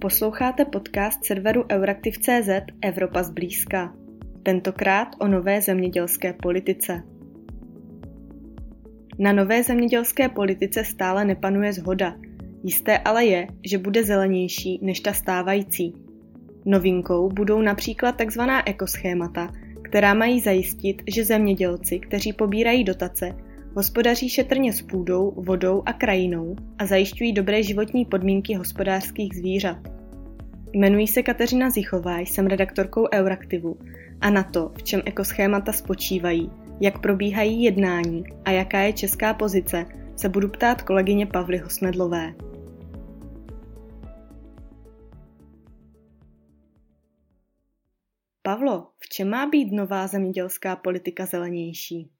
Posloucháte podcast serveru Euraktiv.cz Evropa zblízka. Tentokrát o nové zemědělské politice. Na nové zemědělské politice stále nepanuje zhoda. Jisté ale je, že bude zelenější než ta stávající. Novinkou budou například tzv. ekoschémata, která mají zajistit, že zemědělci, kteří pobírají dotace, hospodaří šetrně s půdou, vodou a krajinou a zajišťují dobré životní podmínky hospodářských zvířat. Jmenuji se Kateřina Zichová, jsem redaktorkou Euraktivu a na to, v čem ekoschémata spočívají, jak probíhají jednání a jaká je česká pozice, se budu ptát kolegyně Pavly Hosnedlové. Pavlo, v čem má být nová zemědělská politika zelenější?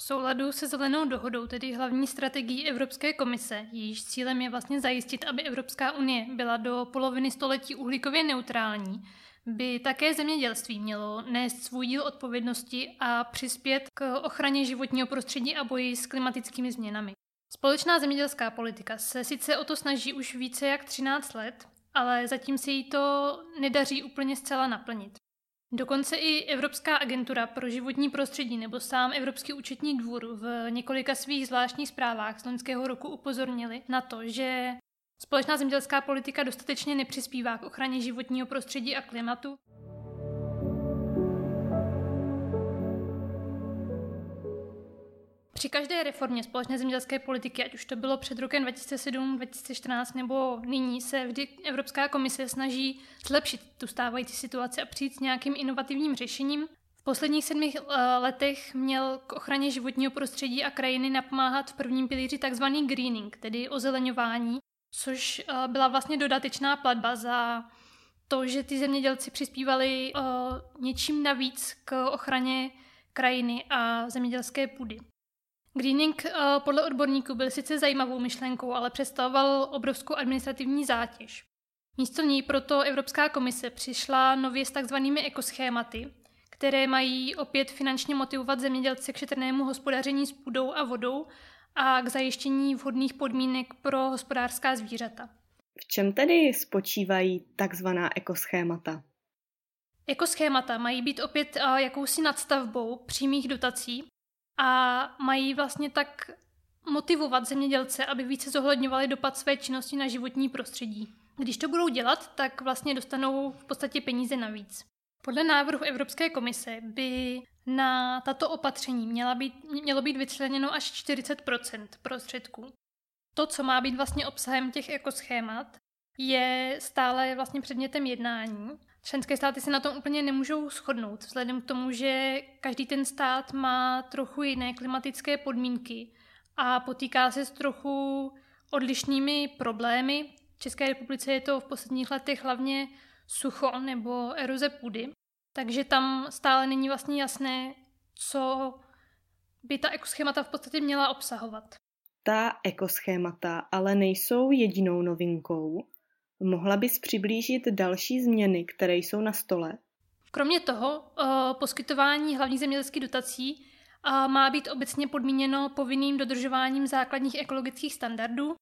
V souladu se zelenou dohodou, tedy hlavní strategií Evropské komise, jejíž cílem je vlastně zajistit, aby Evropská unie byla do poloviny století uhlíkově neutrální, by také zemědělství mělo nést svůj díl odpovědnosti a přispět k ochraně životního prostředí a boji s klimatickými změnami. Společná zemědělská politika se sice o to snaží už více jak 13 let, ale zatím se jí to nedaří úplně zcela naplnit. Dokonce i Evropská agentura pro životní prostředí nebo sám Evropský účetní dvůr v několika svých zvláštních zprávách z loňského roku upozornili na to, že společná zemědělská politika dostatečně nepřispívá k ochraně životního prostředí a klimatu Při každé reformě společné zemědělské politiky, ať už to bylo před rokem 2007, 2014 nebo nyní, se vždy Evropská komise snaží zlepšit tu stávající situaci a přijít s nějakým inovativním řešením. V posledních sedmi eh, letech měl k ochraně životního prostředí a krajiny napomáhat v prvním pilíři tzv. greening, tedy ozeleňování, což eh, byla vlastně dodatečná platba za to, že ty zemědělci přispívali uh, něčím navíc k ochraně krajiny a zemědělské půdy. Greening uh, podle odborníků byl sice zajímavou myšlenkou, ale představoval obrovskou administrativní zátěž. Místo ní proto Evropská komise přišla nově s takzvanými ekoschématy, které mají opět finančně motivovat zemědělce k šetrnému hospodaření s půdou a vodou a k zajištění vhodných podmínek pro hospodářská zvířata. V čem tedy spočívají takzvaná ekoschémata? Ekoschémata mají být opět uh, jakousi nadstavbou přímých dotací, a mají vlastně tak motivovat zemědělce, aby více zohledňovali dopad své činnosti na životní prostředí. Když to budou dělat, tak vlastně dostanou v podstatě peníze navíc. Podle návrhu Evropské komise by na tato opatření měla být, mělo být vyčleněno až 40% prostředků. To, co má být vlastně obsahem těch ekoschémat, je stále vlastně předmětem jednání Členské státy se na tom úplně nemůžou shodnout, vzhledem k tomu, že každý ten stát má trochu jiné klimatické podmínky a potýká se s trochu odlišnými problémy. V České republice je to v posledních letech hlavně sucho nebo eroze půdy, takže tam stále není vlastně jasné, co by ta ekoschémata v podstatě měla obsahovat. Ta ekoschémata ale nejsou jedinou novinkou. Mohla bys přiblížit další změny, které jsou na stole? Kromě toho, uh, poskytování hlavních zemědělských dotací má být obecně podmíněno povinným dodržováním základních ekologických standardů.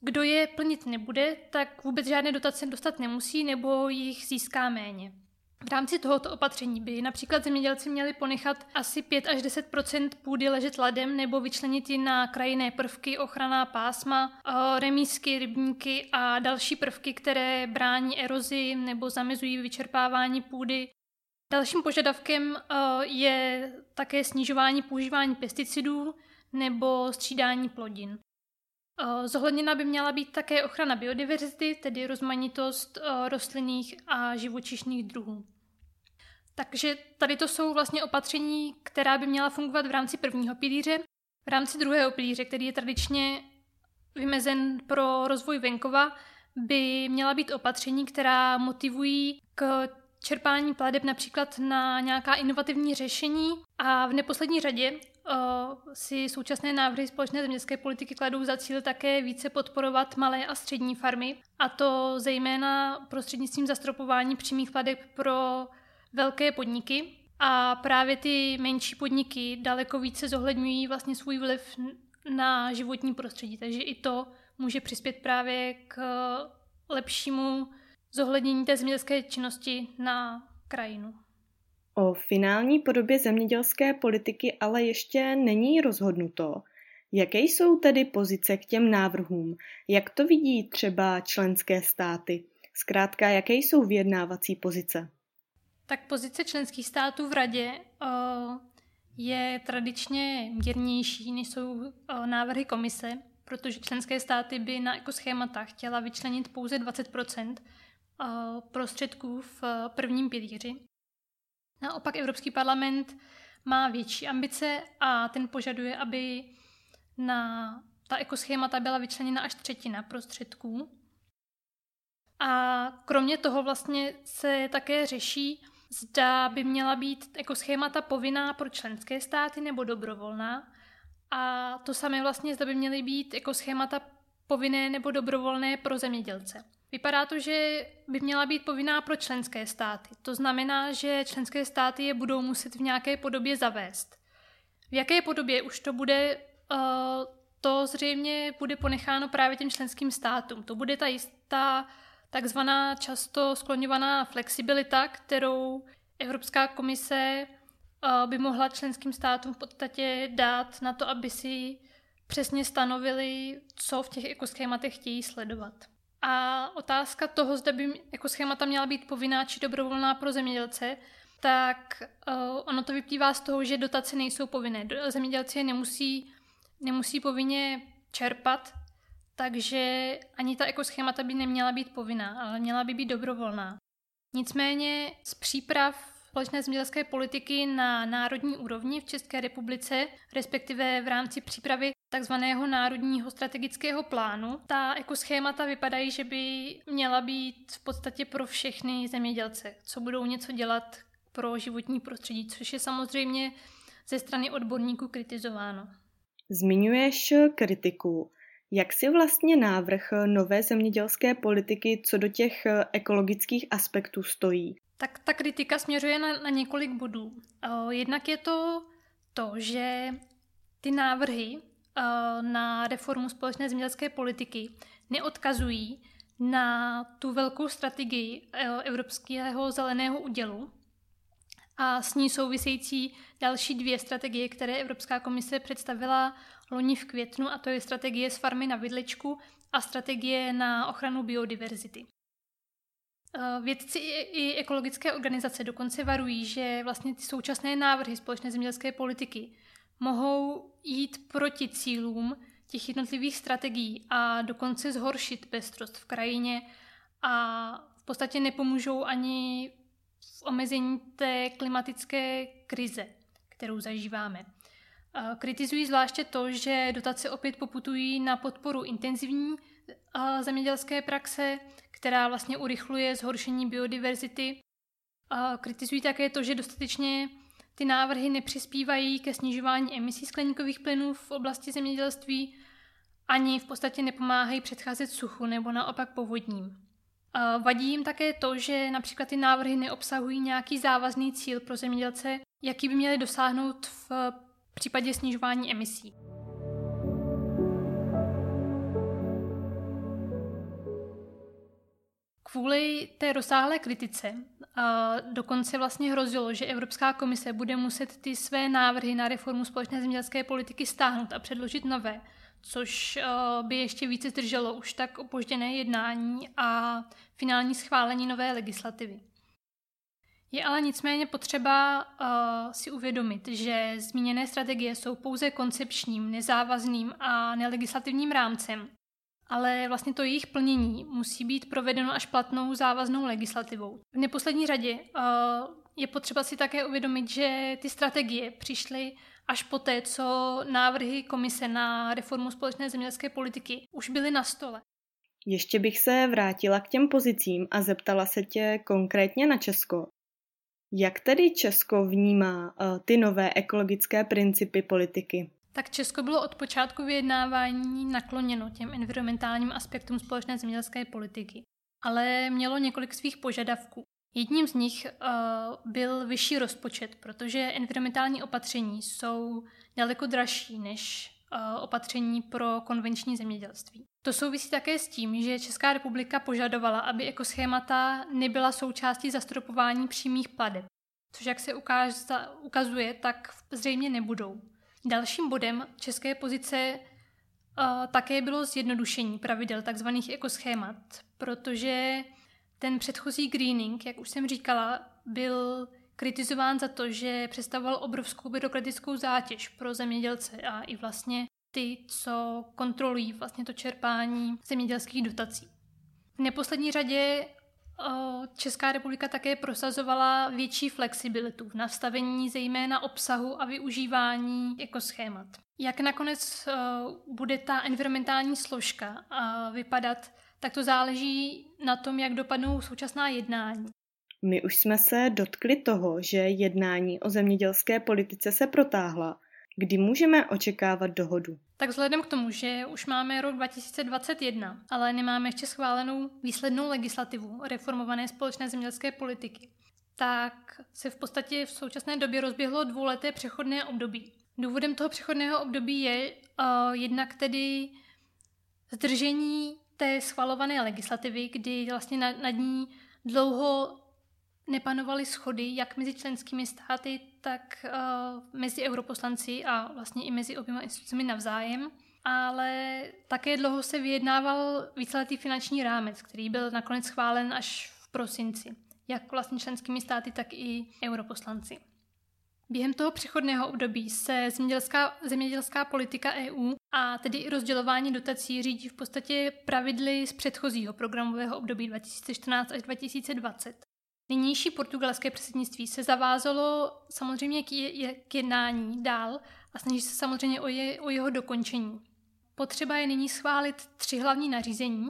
Kdo je plnit nebude, tak vůbec žádné dotace dostat nemusí nebo jich získá méně. V rámci tohoto opatření by například zemědělci měli ponechat asi 5 až 10 půdy ležet ladem nebo vyčlenit ji na krajinné prvky, ochranná pásma, eh, remísky, rybníky a další prvky, které brání erozi nebo zamezují vyčerpávání půdy. Dalším požadavkem eh, je také snižování používání pesticidů nebo střídání plodin. Eh, zohledněna by měla být také ochrana biodiverzity, tedy rozmanitost rostlinných a živočišných druhů. Takže tady to jsou vlastně opatření, která by měla fungovat v rámci prvního pilíře. V rámci druhého pilíře, který je tradičně vymezen pro rozvoj venkova, by měla být opatření, která motivují k čerpání pladeb například na nějaká inovativní řešení a v neposlední řadě uh, si současné návrhy společné zemědělské politiky kladou za cíl také více podporovat malé a střední farmy, a to zejména prostřednictvím zastropování přímých pladeb pro velké podniky a právě ty menší podniky daleko více zohledňují vlastně svůj vliv na životní prostředí, takže i to může přispět právě k lepšímu zohlednění té zemědělské činnosti na krajinu. O finální podobě zemědělské politiky ale ještě není rozhodnuto. Jaké jsou tedy pozice k těm návrhům? Jak to vidí třeba členské státy? Zkrátka, jaké jsou vyjednávací pozice? Tak pozice členských států v radě uh, je tradičně mírnější, než jsou uh, návrhy komise, protože členské státy by na ekoschémata chtěla vyčlenit pouze 20 uh, prostředků v prvním pilíři. Naopak Evropský parlament má větší ambice a ten požaduje, aby na ta ekoschémata byla vyčleněna až třetina prostředků. A kromě toho vlastně se také řeší, zda by měla být ekoschémata povinná pro členské státy nebo dobrovolná. A to samé vlastně, zda by měly být ekoschémata povinné nebo dobrovolné pro zemědělce. Vypadá to, že by měla být povinná pro členské státy. To znamená, že členské státy je budou muset v nějaké podobě zavést. V jaké podobě už to bude, eh, to zřejmě bude ponecháno právě těm členským státům. To bude ta jistá takzvaná často skloňovaná flexibilita, kterou Evropská komise eh, by mohla členským státům v podstatě dát na to, aby si přesně stanovili, co v těch ekoschématech chtějí sledovat. A otázka toho, zda by jako schémata měla být povinná či dobrovolná pro zemědělce, tak uh, ono to vyplývá z toho, že dotace nejsou povinné. Zemědělci je nemusí, nemusí povinně čerpat, takže ani ta ekoschémata by neměla být povinná, ale měla by být dobrovolná. Nicméně z příprav společné zemědělské politiky na národní úrovni v České republice, respektive v rámci přípravy takzvaného národního strategického plánu. Ta ekoschémata vypadají, že by měla být v podstatě pro všechny zemědělce, co budou něco dělat pro životní prostředí, což je samozřejmě ze strany odborníků kritizováno. Zmiňuješ kritiku. Jak si vlastně návrh nové zemědělské politiky co do těch ekologických aspektů stojí? Tak ta kritika směřuje na, na několik bodů. Jednak je to to, že ty návrhy na reformu společné zemědělské politiky neodkazují na tu velkou strategii Evropského zeleného údělu a s ní související další dvě strategie, které Evropská komise představila loni v květnu, a to je strategie z farmy na vidličku a strategie na ochranu biodiverzity. Vědci i ekologické organizace dokonce varují, že vlastně ty současné návrhy společné zemědělské politiky mohou jít proti cílům těch jednotlivých strategií a dokonce zhoršit pestrost v krajině a v podstatě nepomůžou ani v omezení té klimatické krize, kterou zažíváme. Kritizují zvláště to, že dotace opět poputují na podporu intenzivní zemědělské praxe, která vlastně urychluje zhoršení biodiverzity. Kritizují také to, že dostatečně ty návrhy nepřispívají ke snižování emisí skleníkových plynů v oblasti zemědělství, ani v podstatě nepomáhají předcházet suchu nebo naopak povodním. Vadí jim také to, že například ty návrhy neobsahují nějaký závazný cíl pro zemědělce, jaký by měli dosáhnout v případě snižování emisí. Kvůli té rozsáhlé kritice a dokonce vlastně hrozilo, že Evropská komise bude muset ty své návrhy na reformu společné zemědělské politiky stáhnout a předložit nové, což by ještě více zdrželo už tak opožděné jednání a finální schválení nové legislativy. Je ale nicméně potřeba uh, si uvědomit, že zmíněné strategie jsou pouze koncepčním, nezávazným a nelegislativním rámcem, ale vlastně to jejich plnění musí být provedeno až platnou závaznou legislativou. V neposlední řadě uh, je potřeba si také uvědomit, že ty strategie přišly až poté, co návrhy komise na reformu společné zemědělské politiky už byly na stole. Ještě bych se vrátila k těm pozicím a zeptala se tě konkrétně na Česko. Jak tedy Česko vnímá uh, ty nové ekologické principy politiky? Tak Česko bylo od počátku vyjednávání nakloněno těm environmentálním aspektům společné zemědělské politiky, ale mělo několik svých požadavků. Jedním z nich uh, byl vyšší rozpočet, protože environmentální opatření jsou daleko dražší než opatření pro konvenční zemědělství. To souvisí také s tím, že Česká republika požadovala, aby ekoschémata nebyla součástí zastropování přímých pladeb, což jak se ukazuje, tak zřejmě nebudou. Dalším bodem české pozice uh, také bylo zjednodušení pravidel tzv. ekoschémat, protože ten předchozí greening, jak už jsem říkala, byl kritizován za to, že představoval obrovskou byrokratickou zátěž pro zemědělce a i vlastně ty, co kontrolují vlastně to čerpání zemědělských dotací. V neposlední řadě Česká republika také prosazovala větší flexibilitu v nastavení zejména obsahu a využívání ekoschémat. Jak nakonec bude ta environmentální složka vypadat, tak to záleží na tom, jak dopadnou současná jednání. My už jsme se dotkli toho, že jednání o zemědělské politice se protáhla. Kdy můžeme očekávat dohodu? Tak vzhledem k tomu, že už máme rok 2021, ale nemáme ještě schválenou výslednou legislativu reformované společné zemědělské politiky, tak se v podstatě v současné době rozběhlo dvouleté přechodné období. Důvodem toho přechodného období je uh, jednak tedy zdržení té schvalované legislativy, kdy vlastně nad, nad ní dlouho nepanovaly schody jak mezi členskými státy, tak uh, mezi europoslanci a vlastně i mezi oběma institucemi navzájem. Ale také dlouho se vyjednával víceletý finanční rámec, který byl nakonec schválen až v prosinci, jak vlastně členskými státy, tak i europoslanci. Během toho přechodného období se zemědělská, zemědělská politika EU a tedy i rozdělování dotací řídí v podstatě pravidly z předchozího programového období 2014 až 2020. Nynější portugalské předsednictví se zavázalo samozřejmě k, je, k jednání dál a snaží se samozřejmě o, je, o jeho dokončení. Potřeba je nyní schválit tři hlavní nařízení,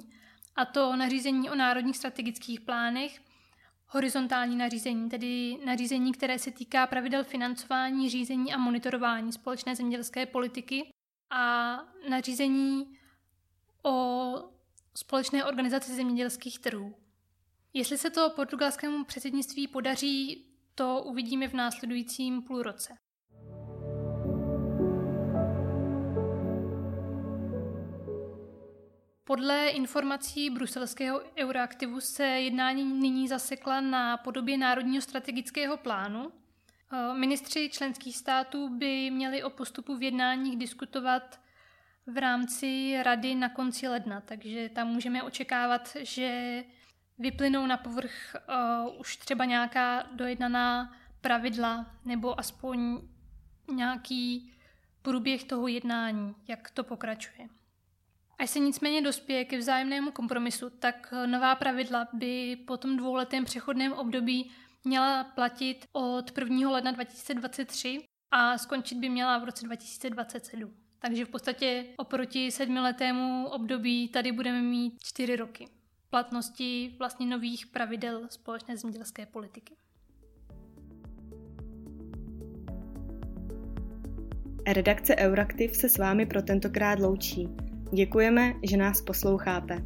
a to nařízení o národních strategických plánech, horizontální nařízení, tedy nařízení, které se týká pravidel financování, řízení a monitorování společné zemědělské politiky a nařízení o společné organizaci zemědělských trhů. Jestli se to portugalskému předsednictví podaří, to uvidíme v následujícím půlroce. Podle informací bruselského Euroaktivu se jednání nyní zasekla na podobě Národního strategického plánu. Eh, ministři členských států by měli o postupu v jednáních diskutovat v rámci rady na konci ledna, takže tam můžeme očekávat, že vyplynou na povrch uh, už třeba nějaká dojednaná pravidla nebo aspoň nějaký průběh toho jednání, jak to pokračuje. Až se nicméně dospěje ke vzájemnému kompromisu, tak nová pravidla by po tom dvouletém přechodném období měla platit od 1. ledna 2023 a skončit by měla v roce 2027. Takže v podstatě oproti sedmiletému období tady budeme mít čtyři roky platnosti vlastně nových pravidel společné zemědělské politiky. Redakce Euraktiv se s vámi pro tentokrát loučí. Děkujeme, že nás posloucháte.